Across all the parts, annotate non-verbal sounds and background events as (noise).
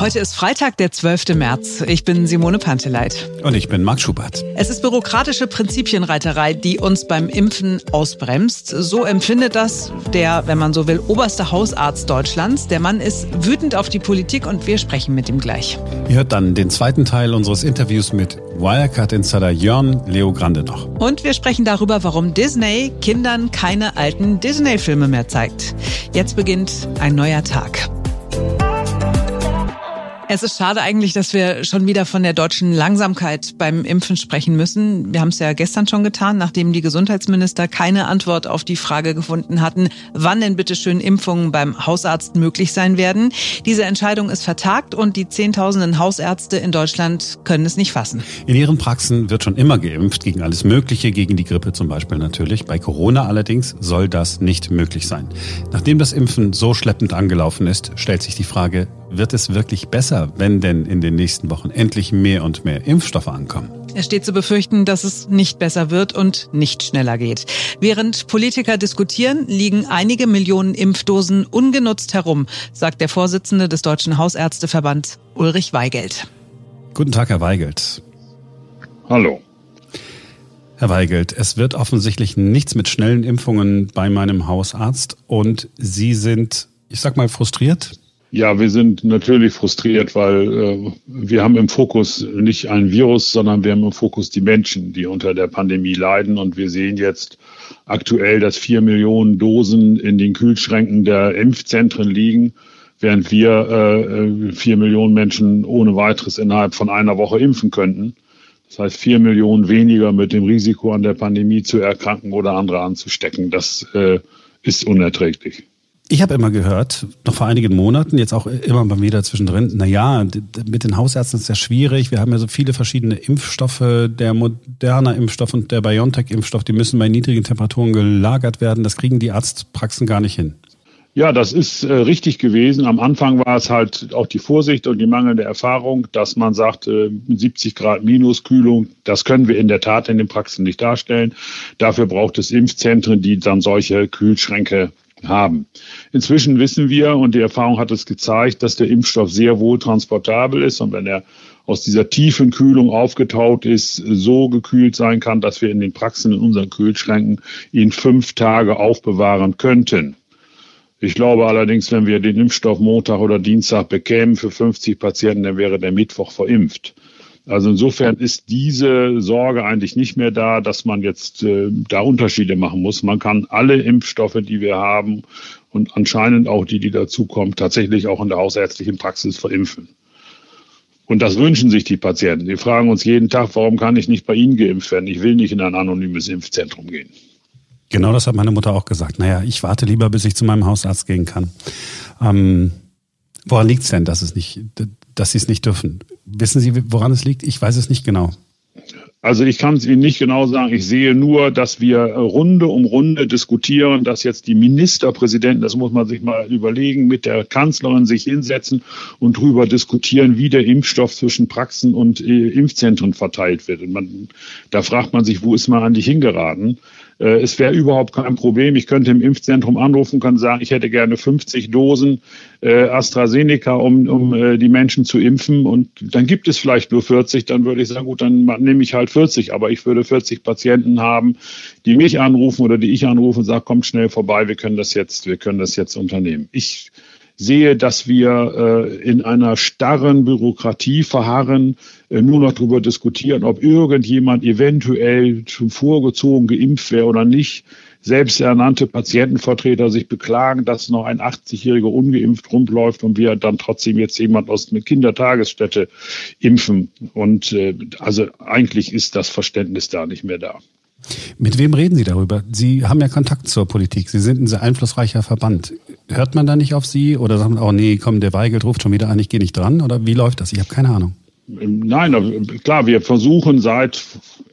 Heute ist Freitag, der 12. März. Ich bin Simone Panteleit. Und ich bin Marc Schubert. Es ist bürokratische Prinzipienreiterei, die uns beim Impfen ausbremst. So empfindet das der, wenn man so will, oberste Hausarzt Deutschlands. Der Mann ist wütend auf die Politik und wir sprechen mit ihm gleich. Ihr hört dann den zweiten Teil unseres Interviews mit Wirecard-Insider Jörn Leo Grande noch. Und wir sprechen darüber, warum Disney Kindern keine alten Disney-Filme mehr zeigt. Jetzt beginnt ein neuer Tag. Es ist schade eigentlich, dass wir schon wieder von der deutschen Langsamkeit beim Impfen sprechen müssen. Wir haben es ja gestern schon getan, nachdem die Gesundheitsminister keine Antwort auf die Frage gefunden hatten, wann denn bitte schön Impfungen beim Hausarzt möglich sein werden. Diese Entscheidung ist vertagt und die Zehntausenden Hausärzte in Deutschland können es nicht fassen. In ihren Praxen wird schon immer geimpft, gegen alles Mögliche, gegen die Grippe zum Beispiel natürlich. Bei Corona allerdings soll das nicht möglich sein. Nachdem das Impfen so schleppend angelaufen ist, stellt sich die Frage, wird es wirklich besser, wenn denn in den nächsten Wochen endlich mehr und mehr Impfstoffe ankommen? Es steht zu befürchten, dass es nicht besser wird und nicht schneller geht. Während Politiker diskutieren, liegen einige Millionen Impfdosen ungenutzt herum, sagt der Vorsitzende des Deutschen Hausärzteverbands Ulrich Weigelt. Guten Tag, Herr Weigelt. Hallo. Herr Weigelt, es wird offensichtlich nichts mit schnellen Impfungen bei meinem Hausarzt und Sie sind, ich sag mal, frustriert? Ja, wir sind natürlich frustriert, weil äh, wir haben im Fokus nicht ein Virus, sondern wir haben im Fokus die Menschen, die unter der Pandemie leiden. Und wir sehen jetzt aktuell, dass vier Millionen Dosen in den Kühlschränken der Impfzentren liegen, während wir äh, vier Millionen Menschen ohne weiteres innerhalb von einer Woche impfen könnten. Das heißt, vier Millionen weniger mit dem Risiko an der Pandemie zu erkranken oder andere anzustecken. Das äh, ist unerträglich. Ich habe immer gehört, noch vor einigen Monaten, jetzt auch immer mal wieder zwischendrin, na ja, mit den Hausärzten ist ja schwierig. Wir haben ja so viele verschiedene Impfstoffe, der Moderna Impfstoff und der BioNTech Impfstoff, die müssen bei niedrigen Temperaturen gelagert werden. Das kriegen die Arztpraxen gar nicht hin. Ja, das ist äh, richtig gewesen. Am Anfang war es halt auch die Vorsicht und die mangelnde Erfahrung, dass man sagt, äh, 70 Grad Minuskühlung, das können wir in der Tat in den Praxen nicht darstellen. Dafür braucht es Impfzentren, die dann solche Kühlschränke haben. Inzwischen wissen wir, und die Erfahrung hat es gezeigt, dass der Impfstoff sehr wohl transportabel ist und wenn er aus dieser tiefen Kühlung aufgetaut ist, so gekühlt sein kann, dass wir in den Praxen in unseren Kühlschränken ihn fünf Tage aufbewahren könnten. Ich glaube allerdings, wenn wir den Impfstoff Montag oder Dienstag bekämen für 50 Patienten, dann wäre der Mittwoch verimpft. Also insofern ist diese Sorge eigentlich nicht mehr da, dass man jetzt äh, da Unterschiede machen muss. Man kann alle Impfstoffe, die wir haben und anscheinend auch die, die dazukommen, tatsächlich auch in der hausärztlichen Praxis verimpfen. Und das wünschen sich die Patienten. Die fragen uns jeden Tag, warum kann ich nicht bei Ihnen geimpft werden? Ich will nicht in ein anonymes Impfzentrum gehen. Genau das hat meine Mutter auch gesagt. Naja, ich warte lieber, bis ich zu meinem Hausarzt gehen kann. Ähm, woran liegt es denn, dass es nicht, dass sie es nicht dürfen? Wissen Sie, woran es liegt? Ich weiß es nicht genau. Also ich kann es Ihnen nicht genau sagen. Ich sehe nur, dass wir Runde um Runde diskutieren, dass jetzt die Ministerpräsidenten, das muss man sich mal überlegen, mit der Kanzlerin sich hinsetzen und darüber diskutieren, wie der Impfstoff zwischen Praxen und äh, Impfzentren verteilt wird. Man, da fragt man sich, wo ist man eigentlich hingeraten? Äh, es wäre überhaupt kein Problem. Ich könnte im Impfzentrum anrufen, kann sagen, ich hätte gerne 50 Dosen äh, AstraZeneca, um, um äh, die Menschen zu impfen. Und dann gibt es vielleicht nur 40. Dann würde ich sagen, gut, dann nehme ich halt 40. Aber ich würde 40 Patienten haben, die mich anrufen oder die ich anrufe und sagen, kommt schnell vorbei, wir können das jetzt, wir können das jetzt unternehmen. Ich sehe, dass wir äh, in einer starren Bürokratie verharren, äh, nur noch darüber diskutieren, ob irgendjemand eventuell schon vorgezogen geimpft wäre oder nicht. Selbsternannte Patientenvertreter sich beklagen, dass noch ein 80-Jähriger ungeimpft rumläuft und wir dann trotzdem jetzt jemand aus einer Kindertagesstätte impfen. Und äh, also eigentlich ist das Verständnis da nicht mehr da. Mit wem reden Sie darüber? Sie haben ja Kontakt zur Politik. Sie sind ein sehr einflussreicher Verband. Hört man da nicht auf Sie oder sagt man, oh nee, komm, der Weigelt ruft schon wieder an, ich gehe nicht dran? Oder wie läuft das? Ich habe keine Ahnung. Nein, klar, wir versuchen seit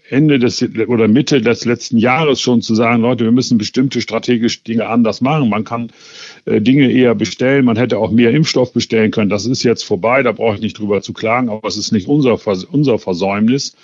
Ende des oder Mitte des letzten Jahres schon zu sagen, Leute, wir müssen bestimmte strategische Dinge anders machen. Man kann äh, Dinge eher bestellen. Man hätte auch mehr Impfstoff bestellen können. Das ist jetzt vorbei. Da brauche ich nicht drüber zu klagen. Aber es ist nicht unser, unser Versäumnis.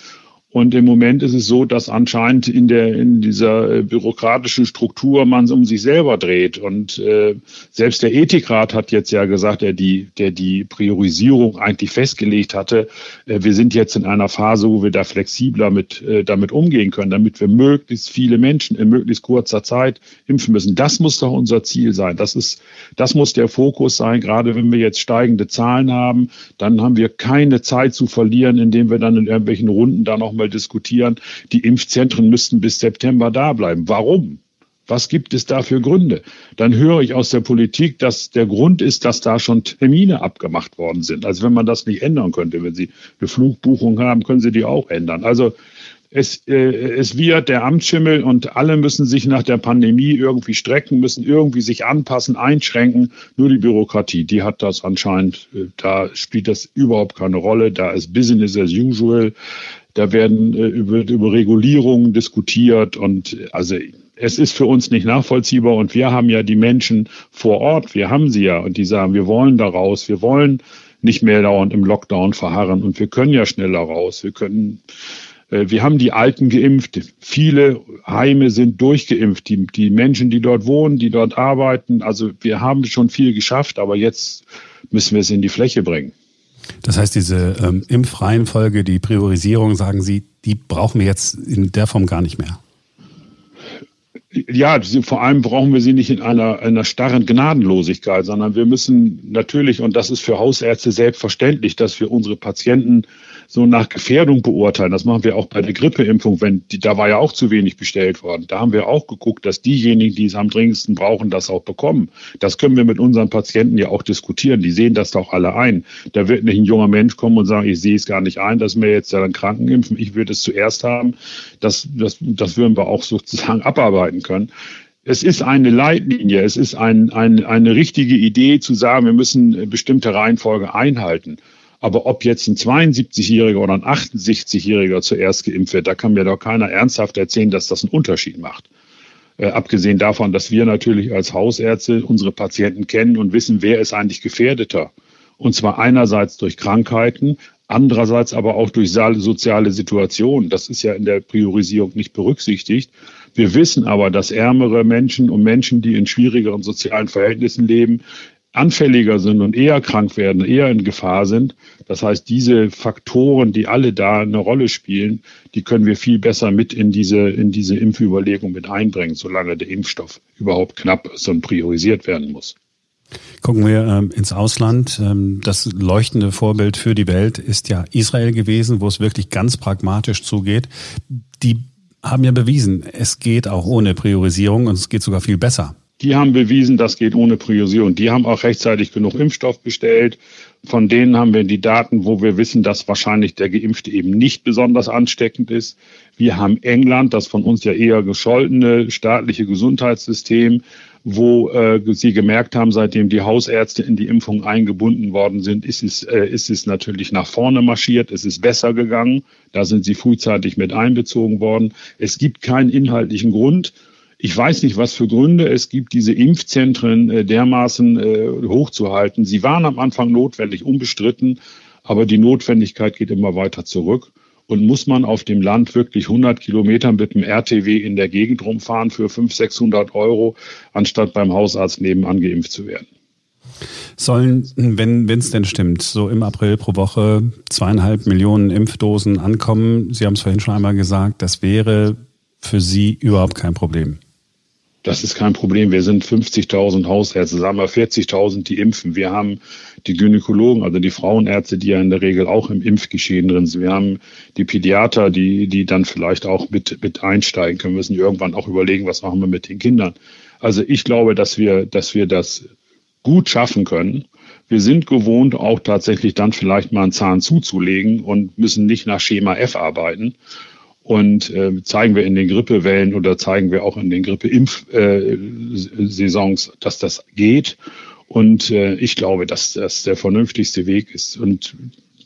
Und im Moment ist es so, dass anscheinend in der in dieser äh, bürokratischen Struktur man es um sich selber dreht. Und äh, selbst der Ethikrat hat jetzt ja gesagt, der die, der die Priorisierung eigentlich festgelegt hatte, äh, wir sind jetzt in einer Phase, wo wir da flexibler mit äh, damit umgehen können, damit wir möglichst viele Menschen in möglichst kurzer Zeit impfen müssen. Das muss doch unser Ziel sein. Das ist, das muss der Fokus sein. Gerade wenn wir jetzt steigende Zahlen haben, dann haben wir keine Zeit zu verlieren, indem wir dann in irgendwelchen Runden da noch mal diskutieren, die Impfzentren müssten bis September da bleiben. Warum? Was gibt es da für Gründe? Dann höre ich aus der Politik, dass der Grund ist, dass da schon Termine abgemacht worden sind. Also wenn man das nicht ändern könnte, wenn Sie eine Flugbuchung haben, können Sie die auch ändern. Also es, äh, es wird der Amtsschimmel und alle müssen sich nach der Pandemie irgendwie strecken, müssen irgendwie sich anpassen, einschränken. Nur die Bürokratie, die hat das anscheinend, äh, da spielt das überhaupt keine Rolle. Da ist Business as usual. Da werden äh, über, über Regulierungen diskutiert und also es ist für uns nicht nachvollziehbar und wir haben ja die Menschen vor Ort, wir haben sie ja und die sagen, wir wollen da raus, wir wollen nicht mehr dauernd im Lockdown verharren und wir können ja schneller raus, wir können äh, wir haben die Alten geimpft. Viele Heime sind durchgeimpft. Die, die Menschen, die dort wohnen, die dort arbeiten. Also wir haben schon viel geschafft, aber jetzt müssen wir es in die Fläche bringen. Das heißt, diese ähm, Impfreihenfolge, die Priorisierung, sagen Sie, die brauchen wir jetzt in der Form gar nicht mehr. Ja, vor allem brauchen wir sie nicht in einer, einer starren Gnadenlosigkeit, sondern wir müssen natürlich, und das ist für Hausärzte selbstverständlich, dass wir unsere Patienten so nach Gefährdung beurteilen. Das machen wir auch bei der Grippeimpfung, wenn die, da war ja auch zu wenig bestellt worden. Da haben wir auch geguckt, dass diejenigen, die es am dringendsten brauchen, das auch bekommen. Das können wir mit unseren Patienten ja auch diskutieren. Die sehen das doch alle ein. Da wird nicht ein junger Mensch kommen und sagen, ich sehe es gar nicht ein, dass wir jetzt dann Kranken impfen. Ich würde es zuerst haben. Das, das, das würden wir auch (laughs) sozusagen abarbeiten können es ist eine Leitlinie, es ist ein, ein, eine richtige Idee zu sagen, wir müssen bestimmte Reihenfolge einhalten. Aber ob jetzt ein 72-Jähriger oder ein 68-Jähriger zuerst geimpft wird, da kann mir doch keiner ernsthaft erzählen, dass das einen Unterschied macht. Äh, abgesehen davon, dass wir natürlich als Hausärzte unsere Patienten kennen und wissen, wer ist eigentlich gefährdeter. Und zwar einerseits durch Krankheiten, andererseits aber auch durch soziale Situationen. Das ist ja in der Priorisierung nicht berücksichtigt. Wir wissen aber, dass ärmere Menschen und Menschen, die in schwierigeren sozialen Verhältnissen leben, anfälliger sind und eher krank werden, eher in Gefahr sind. Das heißt, diese Faktoren, die alle da eine Rolle spielen, die können wir viel besser mit in diese, in diese Impfüberlegung mit einbringen, solange der Impfstoff überhaupt knapp ist und priorisiert werden muss. Gucken wir ähm, ins Ausland. Ähm, das leuchtende Vorbild für die Welt ist ja Israel gewesen, wo es wirklich ganz pragmatisch zugeht. Die haben ja bewiesen, es geht auch ohne Priorisierung und es geht sogar viel besser. Die haben bewiesen, das geht ohne Priorisierung. Die haben auch rechtzeitig genug Impfstoff bestellt. Von denen haben wir die Daten, wo wir wissen, dass wahrscheinlich der Geimpfte eben nicht besonders ansteckend ist. Wir haben England, das von uns ja eher gescholtene staatliche Gesundheitssystem, wo äh, sie gemerkt haben, seitdem die Hausärzte in die Impfung eingebunden worden sind, ist es, äh, ist es natürlich nach vorne marschiert, es ist besser gegangen. Da sind sie frühzeitig mit einbezogen worden. Es gibt keinen inhaltlichen Grund, ich weiß nicht, was für Gründe es gibt, diese Impfzentren äh, dermaßen äh, hochzuhalten. Sie waren am Anfang notwendig, unbestritten, aber die Notwendigkeit geht immer weiter zurück. Und muss man auf dem Land wirklich 100 Kilometer mit dem RTW in der Gegend rumfahren für 500, 600 Euro, anstatt beim Hausarzt nebenan geimpft zu werden? Sollen, wenn es denn stimmt, so im April pro Woche zweieinhalb Millionen Impfdosen ankommen? Sie haben es vorhin schon einmal gesagt, das wäre für Sie überhaupt kein Problem. Das ist kein Problem. Wir sind 50.000 Hausärzte, sagen wir 40.000, die impfen. Wir haben die Gynäkologen, also die Frauenärzte, die ja in der Regel auch im Impfgeschehen drin sind. Wir haben die Pädiater, die, die dann vielleicht auch mit, mit einsteigen können. Wir müssen irgendwann auch überlegen, was machen wir mit den Kindern. Also ich glaube, dass wir, dass wir das gut schaffen können. Wir sind gewohnt, auch tatsächlich dann vielleicht mal einen Zahn zuzulegen und müssen nicht nach Schema F arbeiten. Und äh, zeigen wir in den Grippewellen oder zeigen wir auch in den Grippeimpfsaisons, äh, dass das geht. Und äh, ich glaube, dass das der vernünftigste Weg ist. Und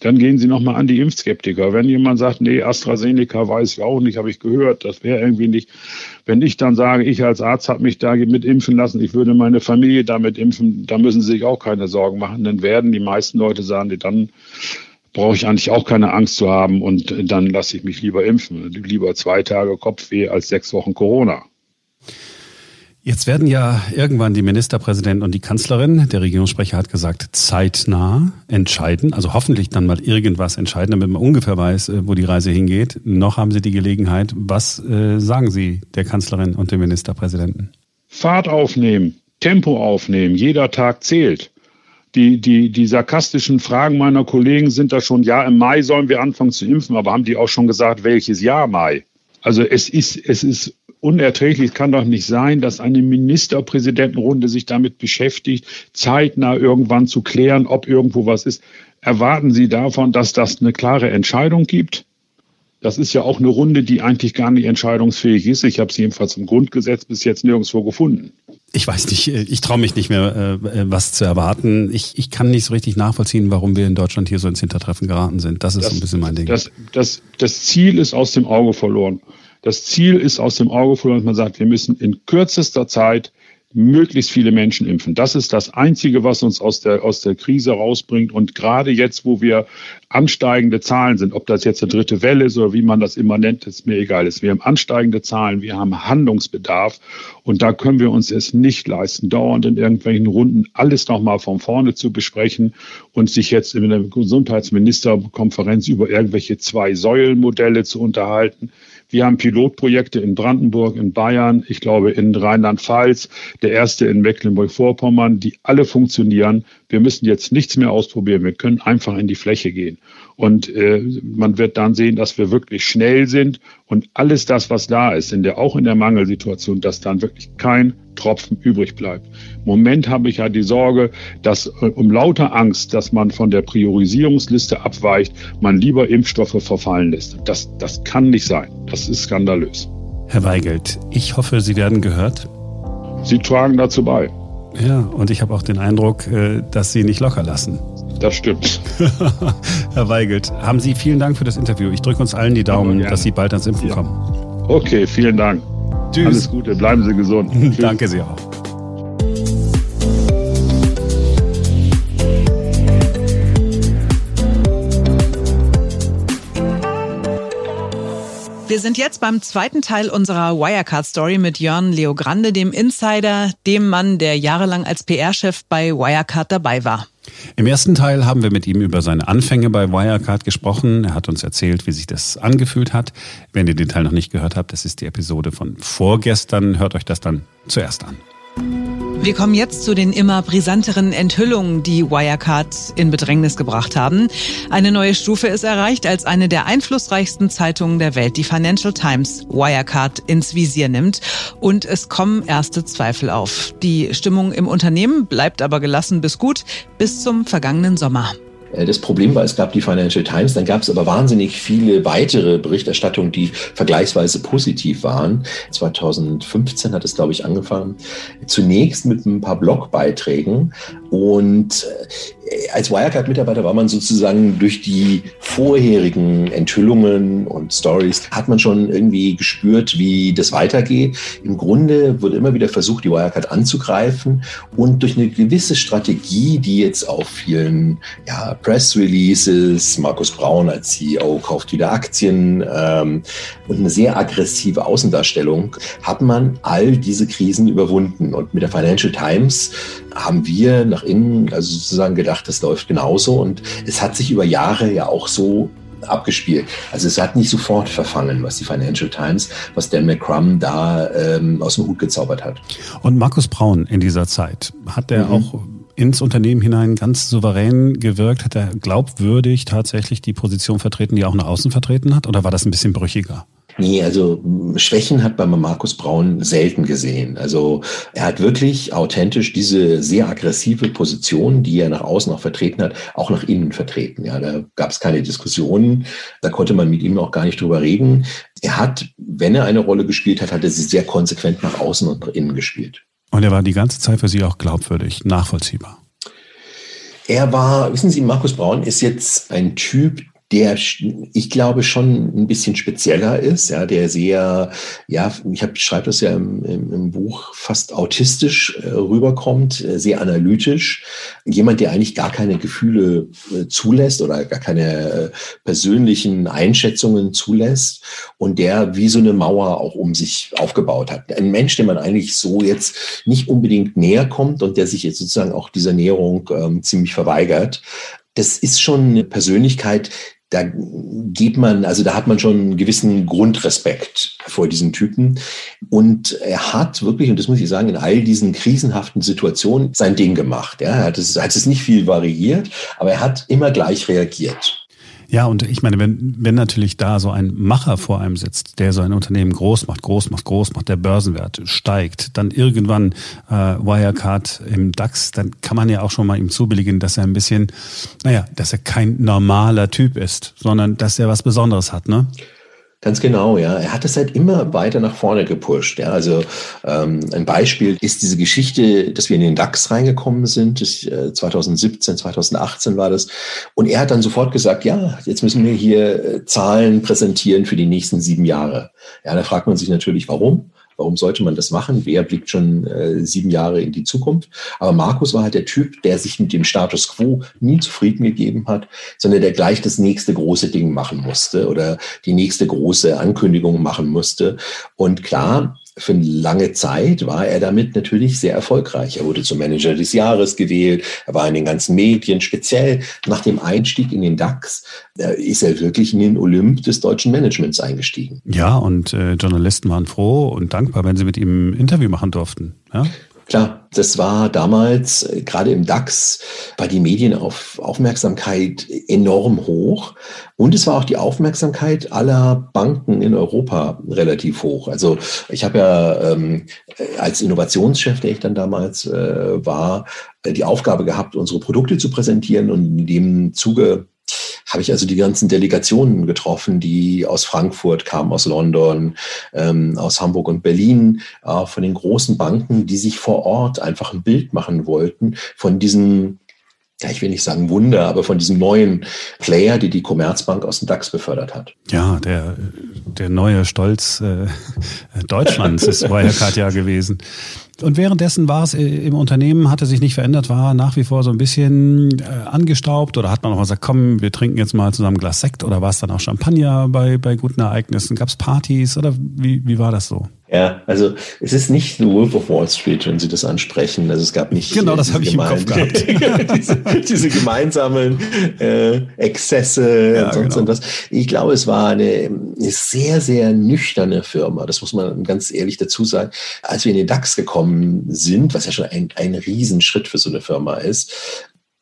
dann gehen Sie nochmal an die Impfskeptiker. Wenn jemand sagt, nee, AstraZeneca weiß ich auch nicht, habe ich gehört, das wäre irgendwie nicht. Wenn ich dann sage, ich als Arzt habe mich da mit impfen lassen, ich würde meine Familie damit impfen, da müssen Sie sich auch keine Sorgen machen. Dann werden die meisten Leute sagen, dann brauche ich eigentlich auch keine Angst zu haben und dann lasse ich mich lieber impfen. Lieber zwei Tage Kopfweh als sechs Wochen Corona. Jetzt werden ja irgendwann die Ministerpräsidenten und die Kanzlerin, der Regierungssprecher hat gesagt, zeitnah entscheiden, also hoffentlich dann mal irgendwas entscheiden, damit man ungefähr weiß, äh, wo die Reise hingeht. Noch haben Sie die Gelegenheit. Was äh, sagen Sie der Kanzlerin und dem Ministerpräsidenten? Fahrt aufnehmen, Tempo aufnehmen, jeder Tag zählt. Die, die, die sarkastischen Fragen meiner Kollegen sind da schon, ja, im Mai sollen wir anfangen zu impfen, aber haben die auch schon gesagt, welches Jahr Mai? Also es ist, es ist unerträglich. Es kann doch nicht sein, dass eine Ministerpräsidentenrunde sich damit beschäftigt, zeitnah irgendwann zu klären, ob irgendwo was ist. Erwarten Sie davon, dass das eine klare Entscheidung gibt? Das ist ja auch eine Runde, die eigentlich gar nicht entscheidungsfähig ist. Ich habe sie jedenfalls im Grundgesetz bis jetzt nirgendwo gefunden. Ich weiß nicht, ich traue mich nicht mehr, äh, was zu erwarten. Ich, ich kann nicht so richtig nachvollziehen, warum wir in Deutschland hier so ins Hintertreffen geraten sind. Das ist das, so ein bisschen mein Ding. Das, das, das Ziel ist aus dem Auge verloren. Das Ziel ist aus dem Auge verloren, dass man sagt, wir müssen in kürzester Zeit möglichst viele Menschen impfen. Das ist das Einzige, was uns aus der, aus der Krise rausbringt. Und gerade jetzt, wo wir ansteigende Zahlen sind, ob das jetzt eine dritte Welle ist oder wie man das immer nennt, ist mir egal. Wir haben ansteigende Zahlen, wir haben Handlungsbedarf und da können wir uns es nicht leisten, dauernd in irgendwelchen Runden alles nochmal von vorne zu besprechen und sich jetzt in der Gesundheitsministerkonferenz über irgendwelche Zwei-Säulen-Modelle zu unterhalten. Wir haben Pilotprojekte in Brandenburg, in Bayern, ich glaube in Rheinland-Pfalz, der erste in Mecklenburg-Vorpommern, die alle funktionieren. Wir müssen jetzt nichts mehr ausprobieren. Wir können einfach in die Fläche gehen. Und äh, man wird dann sehen, dass wir wirklich schnell sind und alles das, was da ist, in der, auch in der Mangelsituation, dass dann wirklich kein Tropfen übrig bleibt. Im Moment habe ich ja die Sorge, dass äh, um lauter Angst, dass man von der Priorisierungsliste abweicht, man lieber Impfstoffe verfallen lässt. Das, das kann nicht sein. Das ist skandalös. Herr Weigelt, ich hoffe, Sie werden gehört. Sie tragen dazu bei. Ja, und ich habe auch den Eindruck, äh, dass Sie nicht locker lassen. Das stimmt. (laughs) Herr Weigelt, haben Sie vielen Dank für das Interview. Ich drücke uns allen die Daumen, dass Sie bald ans Impfen ja. kommen. Okay, vielen Dank. Tschüss. Alles Gute, bleiben Sie gesund. (laughs) Danke Sie auch. Wir sind jetzt beim zweiten Teil unserer Wirecard-Story mit Jörn Leogrande, dem Insider, dem Mann, der jahrelang als PR-Chef bei Wirecard dabei war. Im ersten Teil haben wir mit ihm über seine Anfänge bei Wirecard gesprochen. Er hat uns erzählt, wie sich das angefühlt hat. Wenn ihr den Teil noch nicht gehört habt, das ist die Episode von vorgestern. Hört euch das dann zuerst an. Wir kommen jetzt zu den immer brisanteren Enthüllungen, die Wirecard in Bedrängnis gebracht haben. Eine neue Stufe ist erreicht, als eine der einflussreichsten Zeitungen der Welt, die Financial Times, Wirecard ins Visier nimmt. Und es kommen erste Zweifel auf. Die Stimmung im Unternehmen bleibt aber gelassen bis gut bis zum vergangenen Sommer. Äh, das Problem war, es gab die Financial Times, dann gab es aber wahnsinnig viele weitere Berichterstattungen, die vergleichsweise positiv waren. 2015 hat es, glaube ich, angefangen. Zunächst mit ein paar Blogbeiträgen und äh, als Wirecard-Mitarbeiter war man sozusagen durch die vorherigen Enthüllungen und Stories, hat man schon irgendwie gespürt, wie das weitergeht. Im Grunde wurde immer wieder versucht, die Wirecard anzugreifen und durch eine gewisse Strategie, die jetzt auf vielen ja, Press Releases, Markus Braun als CEO kauft wieder Aktien ähm, und eine sehr aggressive Außendarstellung, hat man all diese Krisen überwunden. Und mit der Financial Times haben wir nach innen also sozusagen gedacht, das läuft genauso. Und es hat sich über Jahre ja auch so abgespielt. Also es hat nicht sofort verfangen, was die Financial Times, was Dan McCrum da ähm, aus dem Hut gezaubert hat. Und Markus Braun in dieser Zeit, hat er mhm. auch ins Unternehmen hinein ganz souverän gewirkt? Hat er glaubwürdig tatsächlich die Position vertreten, die er auch nach außen vertreten hat? Oder war das ein bisschen brüchiger? Nee, also Schwächen hat man bei Markus Braun selten gesehen. Also er hat wirklich authentisch diese sehr aggressive Position, die er nach außen auch vertreten hat, auch nach innen vertreten. Ja, da gab es keine Diskussionen, da konnte man mit ihm auch gar nicht drüber reden. Er hat, wenn er eine Rolle gespielt hat, hat er sie sehr konsequent nach außen und nach innen gespielt. Und er war die ganze Zeit für Sie auch glaubwürdig, nachvollziehbar. Er war, wissen Sie, Markus Braun ist jetzt ein Typ, der, ich glaube, schon ein bisschen spezieller ist, ja, der sehr, ja, ich hab, schreibe das ja im, im, im Buch, fast autistisch äh, rüberkommt, äh, sehr analytisch. Jemand, der eigentlich gar keine Gefühle äh, zulässt oder gar keine äh, persönlichen Einschätzungen zulässt und der wie so eine Mauer auch um sich aufgebaut hat. Ein Mensch, dem man eigentlich so jetzt nicht unbedingt näher kommt und der sich jetzt sozusagen auch dieser Näherung ähm, ziemlich verweigert das ist schon eine Persönlichkeit, da geht man, also da hat man schon einen gewissen Grundrespekt vor diesen Typen. Und er hat wirklich, und das muss ich sagen, in all diesen krisenhaften Situationen sein Ding gemacht. Ja, er hat es, hat es nicht viel variiert, aber er hat immer gleich reagiert. Ja, und ich meine, wenn, wenn natürlich da so ein Macher vor einem sitzt, der so ein Unternehmen groß macht, groß macht, groß macht, der Börsenwert steigt, dann irgendwann äh, Wirecard im DAX, dann kann man ja auch schon mal ihm zubilligen, dass er ein bisschen, naja, dass er kein normaler Typ ist, sondern dass er was Besonderes hat, ne? Ganz genau, ja. Er hat es halt immer weiter nach vorne gepusht. Ja. Also ähm, ein Beispiel ist diese Geschichte, dass wir in den DAX reingekommen sind. Das, äh, 2017, 2018 war das. Und er hat dann sofort gesagt, ja, jetzt müssen wir hier äh, Zahlen präsentieren für die nächsten sieben Jahre. Ja, da fragt man sich natürlich, warum. Warum sollte man das machen? Wer blickt schon äh, sieben Jahre in die Zukunft? Aber Markus war halt der Typ, der sich mit dem Status quo nie zufrieden gegeben hat, sondern der gleich das nächste große Ding machen musste oder die nächste große Ankündigung machen musste. Und klar, für eine lange Zeit war er damit natürlich sehr erfolgreich. Er wurde zum Manager des Jahres gewählt. Er war in den ganzen Medien. Speziell nach dem Einstieg in den DAX ist er wirklich in den Olymp des deutschen Managements eingestiegen. Ja, und äh, Journalisten waren froh und dankbar, wenn sie mit ihm ein Interview machen durften. Ja? Klar, das war damals, äh, gerade im DAX, war die Medienaufmerksamkeit enorm hoch. Und es war auch die Aufmerksamkeit aller Banken in Europa relativ hoch. Also ich habe ja ähm, als Innovationschef, der ich dann damals äh, war, äh, die Aufgabe gehabt, unsere Produkte zu präsentieren. Und in dem Zuge habe ich also die ganzen Delegationen getroffen, die aus Frankfurt kamen, aus London, ähm, aus Hamburg und Berlin, äh, von den großen Banken, die sich vor Ort einfach ein Bild machen wollten von diesen ja, ich will nicht sagen Wunder, aber von diesem neuen Player, die die Commerzbank aus dem DAX befördert hat. Ja, der, der neue Stolz äh, Deutschlands ist (laughs) Wirecard ja gewesen. Und währenddessen war es äh, im Unternehmen, hatte sich nicht verändert, war nach wie vor so ein bisschen äh, angestaubt oder hat man auch mal gesagt, komm, wir trinken jetzt mal zusammen ein Glas Sekt oder war es dann auch Champagner bei, bei guten Ereignissen? Gab es Partys oder wie, wie war das so? Ja, also es ist nicht The Wolf of Wall Street, wenn Sie das ansprechen. Also es gab nicht. Genau, das habe ich im Kopf gehabt. (laughs) diese, diese, gemeinsamen äh, Exzesse ja, und sonst genau. was. Ich glaube, es war eine, eine sehr, sehr nüchterne Firma. Das muss man ganz ehrlich dazu sagen. Als wir in den DAX gekommen sind, was ja schon ein, ein Riesenschritt für so eine Firma ist,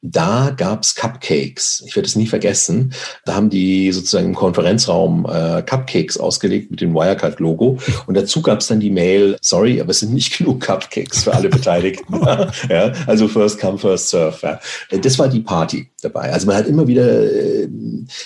da gab's Cupcakes. Ich werde es nie vergessen. Da haben die sozusagen im Konferenzraum äh, Cupcakes ausgelegt mit dem Wirecard-Logo. Und dazu gab's dann die Mail, sorry, aber es sind nicht (laughs) genug Cupcakes für alle Beteiligten. (laughs) ja, also first come, first serve. Ja. Das war die Party dabei. Also man hat immer wieder äh,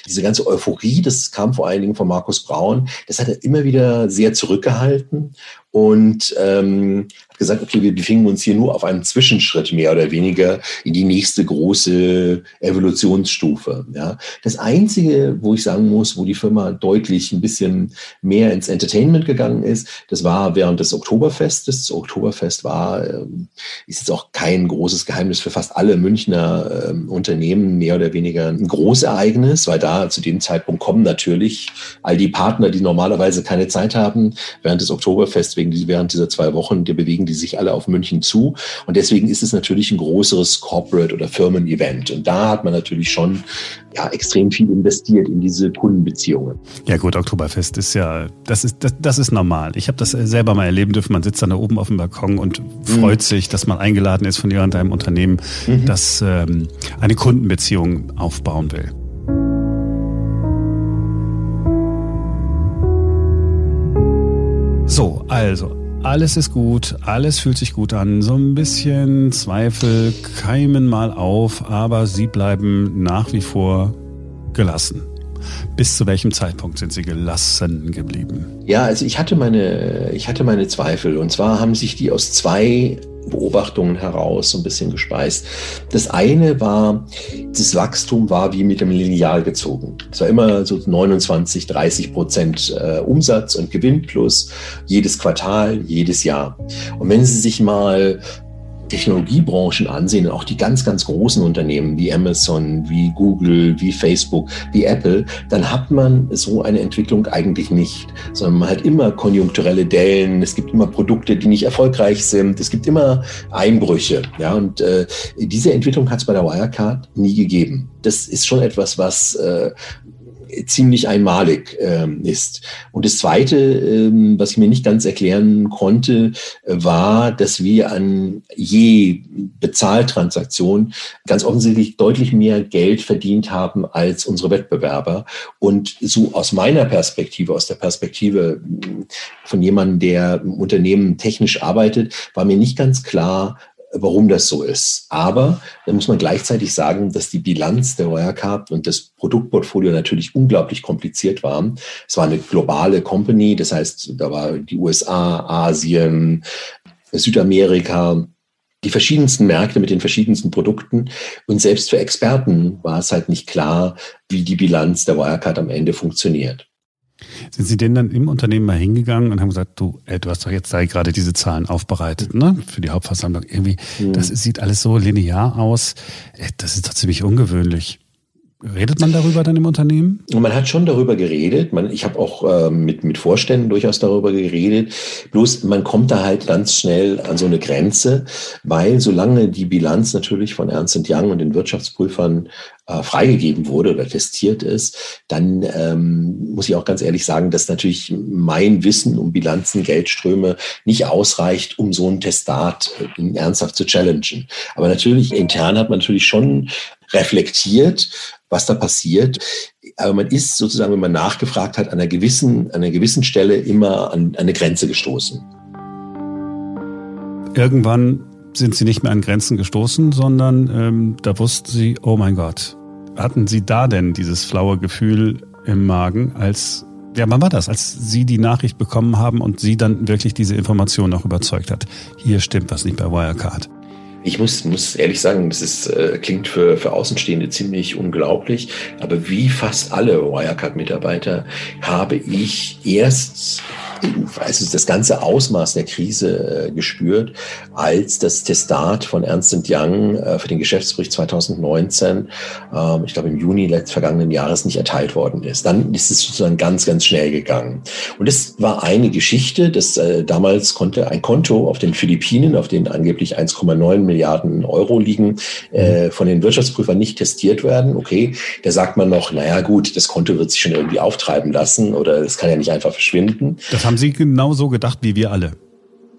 diese ganze Euphorie, das kam vor allen Dingen von Markus Braun, das hat er immer wieder sehr zurückgehalten und ähm, gesagt, okay, wir befinden uns hier nur auf einem Zwischenschritt mehr oder weniger in die nächste große Evolutionsstufe. Ja. Das Einzige, wo ich sagen muss, wo die Firma deutlich ein bisschen mehr ins Entertainment gegangen ist, das war während des Oktoberfestes. Das Oktoberfest war, ähm, ist jetzt auch kein großes Geheimnis für fast alle Münchner ähm, Unternehmen, mehr oder weniger ein Großereignis, weil da zu dem Zeitpunkt kommen natürlich all die Partner, die normalerweise keine Zeit haben, während des Oktoberfests, wegen, während dieser zwei Wochen, die bewegen die sich alle auf München zu. Und deswegen ist es natürlich ein größeres Corporate- oder Firmen-Event. Und da hat man natürlich schon ja, extrem viel investiert in diese Kundenbeziehungen. Ja gut, Oktoberfest ist ja, das ist, das, das ist normal. Ich habe das selber mal erleben dürfen. Man sitzt dann da oben auf dem Balkon und freut mhm. sich, dass man eingeladen ist von irgendeinem Unternehmen, mhm. das ähm, eine Kundenbeziehung aufbauen will. So, also alles ist gut, alles fühlt sich gut an. So ein bisschen Zweifel keimen mal auf, aber sie bleiben nach wie vor gelassen. Bis zu welchem Zeitpunkt sind Sie gelassen geblieben? Ja, also ich hatte meine, ich hatte meine Zweifel. Und zwar haben sich die aus zwei Beobachtungen heraus so ein bisschen gespeist. Das eine war, das Wachstum war wie mit dem Lineal gezogen. Es war immer so 29, 30 Prozent äh, Umsatz und Gewinn plus jedes Quartal, jedes Jahr. Und wenn Sie sich mal Technologiebranchen ansehen, auch die ganz, ganz großen Unternehmen wie Amazon, wie Google, wie Facebook, wie Apple, dann hat man so eine Entwicklung eigentlich nicht, sondern man hat immer konjunkturelle Dellen, es gibt immer Produkte, die nicht erfolgreich sind, es gibt immer Einbrüche. Ja, und äh, diese Entwicklung hat es bei der Wirecard nie gegeben. Das ist schon etwas, was äh, ziemlich einmalig ähm, ist. Und das Zweite, ähm, was ich mir nicht ganz erklären konnte, äh, war, dass wir an je Bezahltransaktion ganz offensichtlich deutlich mehr Geld verdient haben als unsere Wettbewerber. Und so aus meiner Perspektive, aus der Perspektive von jemandem, der im Unternehmen technisch arbeitet, war mir nicht ganz klar, warum das so ist. Aber da muss man gleichzeitig sagen, dass die Bilanz der Wirecard und das Produktportfolio natürlich unglaublich kompliziert war. Es war eine globale Company, das heißt, da war die USA, Asien, Südamerika, die verschiedensten Märkte mit den verschiedensten Produkten. Und selbst für Experten war es halt nicht klar, wie die Bilanz der Wirecard am Ende funktioniert. Sind Sie denn dann im Unternehmen mal hingegangen und haben gesagt, du, ey, du hast doch jetzt da gerade diese Zahlen aufbereitet, ne? Für die Hauptversammlung. Irgendwie, mhm. das sieht alles so linear aus. Ey, das ist doch ziemlich ungewöhnlich. Redet man darüber dann im Unternehmen? Man hat schon darüber geredet. Man, ich habe auch äh, mit, mit Vorständen durchaus darüber geredet. Bloß man kommt da halt ganz schnell an so eine Grenze, weil solange die Bilanz natürlich von Ernst Young und den Wirtschaftsprüfern äh, freigegeben wurde oder testiert ist, dann ähm, muss ich auch ganz ehrlich sagen, dass natürlich mein Wissen um Bilanzen, Geldströme nicht ausreicht, um so ein Testat äh, ernsthaft zu challengen. Aber natürlich intern hat man natürlich schon reflektiert, was da passiert. Aber man ist sozusagen, wenn man nachgefragt hat, an einer gewissen, an einer gewissen Stelle immer an, an eine Grenze gestoßen. Irgendwann sind Sie nicht mehr an Grenzen gestoßen, sondern ähm, da wussten Sie, oh mein Gott, hatten Sie da denn dieses flaue Gefühl im Magen, als ja, wann war das, als Sie die Nachricht bekommen haben und Sie dann wirklich diese Information auch überzeugt hat? Hier stimmt was nicht bei Wirecard. Ich muss, muss ehrlich sagen, das ist, äh, klingt für, für Außenstehende ziemlich unglaublich, aber wie fast alle Wirecard-Mitarbeiter habe ich erst also das ganze Ausmaß der Krise äh, gespürt, als das Testat von Ernst Young äh, für den Geschäftsbericht 2019, ähm, ich glaube im Juni letzten vergangenen Jahres nicht erteilt worden ist. Dann ist es sozusagen ganz, ganz schnell gegangen. Und das war eine Geschichte, dass äh, damals konnte ein Konto auf den Philippinen, auf den angeblich 1,9 Milliarden Euro liegen, von den Wirtschaftsprüfern nicht testiert werden. Okay, da sagt man noch, naja gut, das Konto wird sich schon irgendwie auftreiben lassen oder es kann ja nicht einfach verschwinden. Das haben Sie genau so gedacht wie wir alle.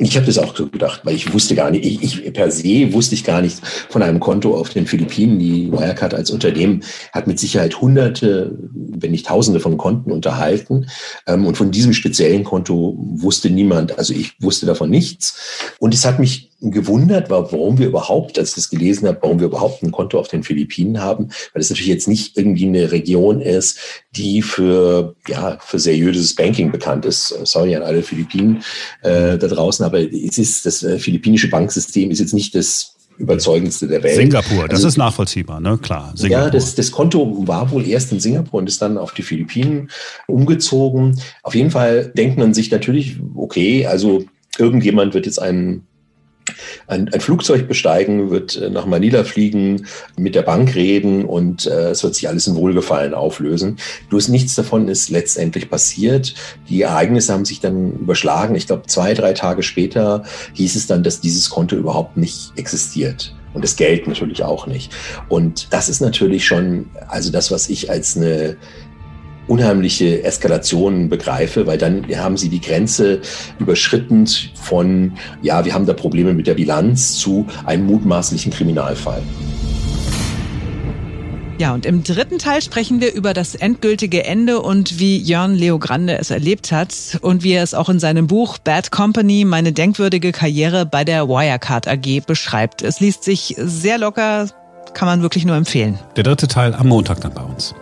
Ich habe das auch so gedacht, weil ich wusste gar nicht, ich, ich per se wusste ich gar nicht von einem Konto auf den Philippinen. Die Wirecard als Unternehmen hat mit Sicherheit Hunderte, wenn nicht Tausende von Konten unterhalten. Ähm, und von diesem speziellen Konto wusste niemand, also ich wusste davon nichts. Und es hat mich gewundert, warum wir überhaupt, als ich das gelesen habe, warum wir überhaupt ein Konto auf den Philippinen haben, weil es natürlich jetzt nicht irgendwie eine Region ist, die für, ja, für seriöses Banking bekannt ist. Sorry an alle Philippinen äh, da draußen, aber es ist, das äh, philippinische Banksystem ist jetzt nicht das überzeugendste der Welt. Singapur, das also, ist nachvollziehbar, ne? Klar. Singapur. Ja, das, das Konto war wohl erst in Singapur und ist dann auf die Philippinen umgezogen. Auf jeden Fall denkt man sich natürlich, okay, also irgendjemand wird jetzt einen ein, ein Flugzeug besteigen, wird äh, nach Manila fliegen, mit der Bank reden und äh, es wird sich alles in Wohlgefallen auflösen. Bloß nichts davon ist letztendlich passiert. Die Ereignisse haben sich dann überschlagen. Ich glaube, zwei, drei Tage später hieß es dann, dass dieses Konto überhaupt nicht existiert. Und das Geld natürlich auch nicht. Und das ist natürlich schon, also das, was ich als eine unheimliche Eskalationen begreife, weil dann haben sie die Grenze überschritten von, ja, wir haben da Probleme mit der Bilanz zu einem mutmaßlichen Kriminalfall. Ja, und im dritten Teil sprechen wir über das endgültige Ende und wie Jörn Leo Grande es erlebt hat und wie er es auch in seinem Buch Bad Company, meine denkwürdige Karriere bei der Wirecard AG beschreibt. Es liest sich sehr locker, kann man wirklich nur empfehlen. Der dritte Teil am Montag dann bei uns.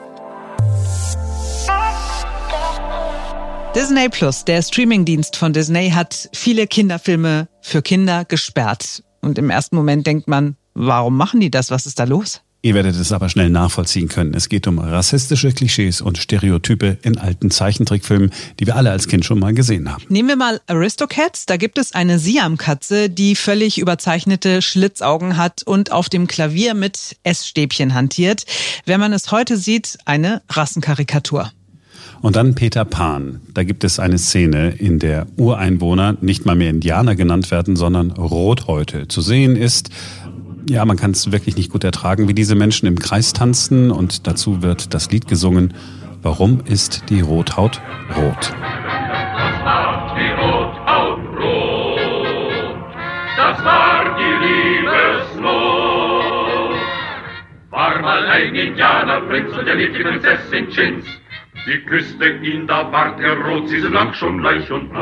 Disney Plus, der Streamingdienst von Disney, hat viele Kinderfilme für Kinder gesperrt. Und im ersten Moment denkt man, warum machen die das? Was ist da los? Ihr werdet es aber schnell nachvollziehen können. Es geht um rassistische Klischees und Stereotype in alten Zeichentrickfilmen, die wir alle als Kind schon mal gesehen haben. Nehmen wir mal Aristocats. Da gibt es eine Siamkatze, die völlig überzeichnete Schlitzaugen hat und auf dem Klavier mit Essstäbchen hantiert. Wenn man es heute sieht, eine Rassenkarikatur. Und dann Peter Pan. Da gibt es eine Szene, in der Ureinwohner nicht mal mehr Indianer genannt werden, sondern Rothäute. Zu sehen ist ja, man kann es wirklich nicht gut ertragen, wie diese Menschen im Kreis tanzen und dazu wird das Lied gesungen. Warum ist die Rothaut rot? Das macht die Rothaut rot. Das war die Liebesnot. War mal ein Indianerprinz und er liebt die Prinzessin Chins. Sie küsste ihn, da ward er rot, sie sind lang schon bleich und tot.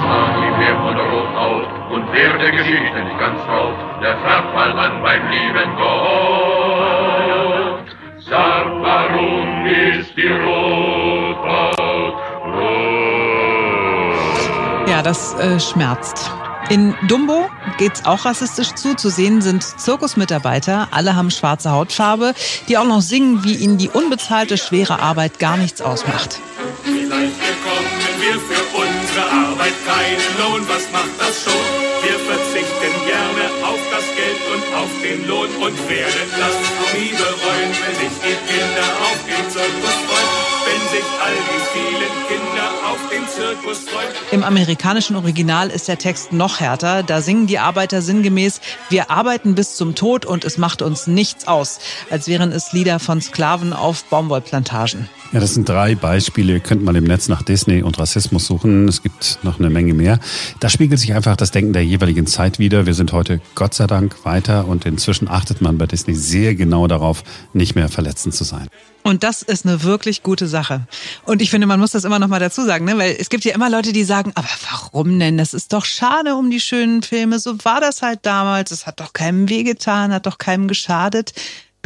War die Meer von der Rothaut und wer der Geschichte nicht ganz traut, der mal an beim lieben Gott. Sag, warum ist die Rothaut rot? Ja, das äh, schmerzt. In Dumbo geht's auch rassistisch zu. Zu sehen sind Zirkusmitarbeiter, alle haben schwarze Hautfarbe, die auch noch singen, wie ihnen die unbezahlte schwere Arbeit gar nichts ausmacht. Vielleicht bekommen wir für unsere Arbeit keinen Lohn. Was macht das schon? Wir verzichten gerne auf das Geld und auf den Lohn und werden das nie bereuen, wenn sich die Kinder auf den Zirkus freuen. Wenn sich all die vielen Kinder auf den Zirkus freuen. Im amerikanischen Original ist der Text noch härter. Da singen die Arbeiter sinngemäß, wir arbeiten bis zum Tod und es macht uns nichts aus, als wären es Lieder von Sklaven auf Baumwollplantagen. Ja, das sind drei Beispiele. Ihr könnt mal im Netz nach Disney und Rassismus suchen. Es gibt noch eine Menge mehr. Da spiegelt sich einfach das Denken der jeweiligen Zeit wieder. Wir sind heute Gott sei Dank weiter und inzwischen achtet man bei Disney sehr genau darauf, nicht mehr verletzend zu sein. Und das ist eine wirklich gute Sache. Und ich finde, man muss das immer noch mal dazu sagen, ne? weil es gibt ja immer Leute, die sagen, aber warum denn? Das ist doch schade um die schönen Filme. So war das halt damals. Es hat doch keinem wehgetan, hat doch keinem geschadet.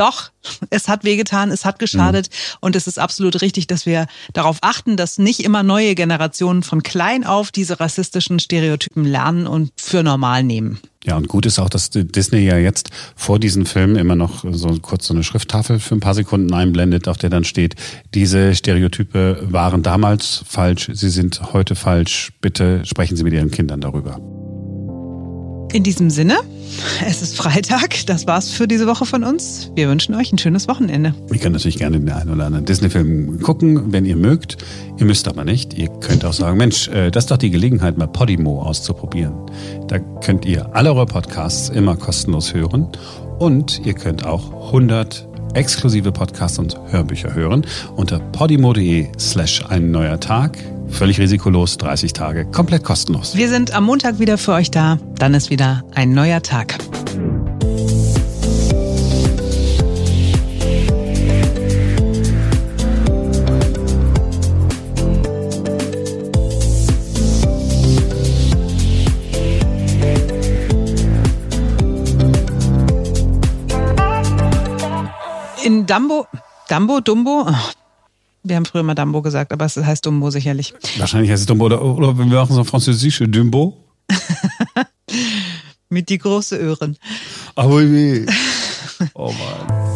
Doch, es hat wehgetan, es hat geschadet mhm. und es ist absolut richtig, dass wir darauf achten, dass nicht immer neue Generationen von klein auf diese rassistischen Stereotypen lernen und für normal nehmen. Ja, und gut ist auch, dass Disney ja jetzt vor diesen Filmen immer noch so kurz so eine Schrifttafel für ein paar Sekunden einblendet, auf der dann steht, diese Stereotype waren damals falsch, sie sind heute falsch. Bitte sprechen Sie mit Ihren Kindern darüber. In diesem Sinne, es ist Freitag. Das war's für diese Woche von uns. Wir wünschen euch ein schönes Wochenende. Ihr könnt natürlich gerne den einen oder anderen Disney-Film gucken, wenn ihr mögt. Ihr müsst aber nicht. Ihr könnt auch sagen, Mensch, äh, das ist doch die Gelegenheit, mal Podimo auszuprobieren. Da könnt ihr alle eure Podcasts immer kostenlos hören. Und ihr könnt auch 100 exklusive Podcasts und Hörbücher hören unter podimo.de slash ein neuer Tag. Völlig risikolos, 30 Tage, komplett kostenlos. Wir sind am Montag wieder für euch da. Dann ist wieder ein neuer Tag. In Dumbo, Dumbo, Dumbo, Ach, wir haben früher mal Dumbo gesagt, aber es heißt Dumbo sicherlich. Wahrscheinlich heißt es Dumbo oder, oder wir machen so französische Dumbo. (laughs) Mit die große Öhren. Ah oui, oui. (laughs) Oh Mann.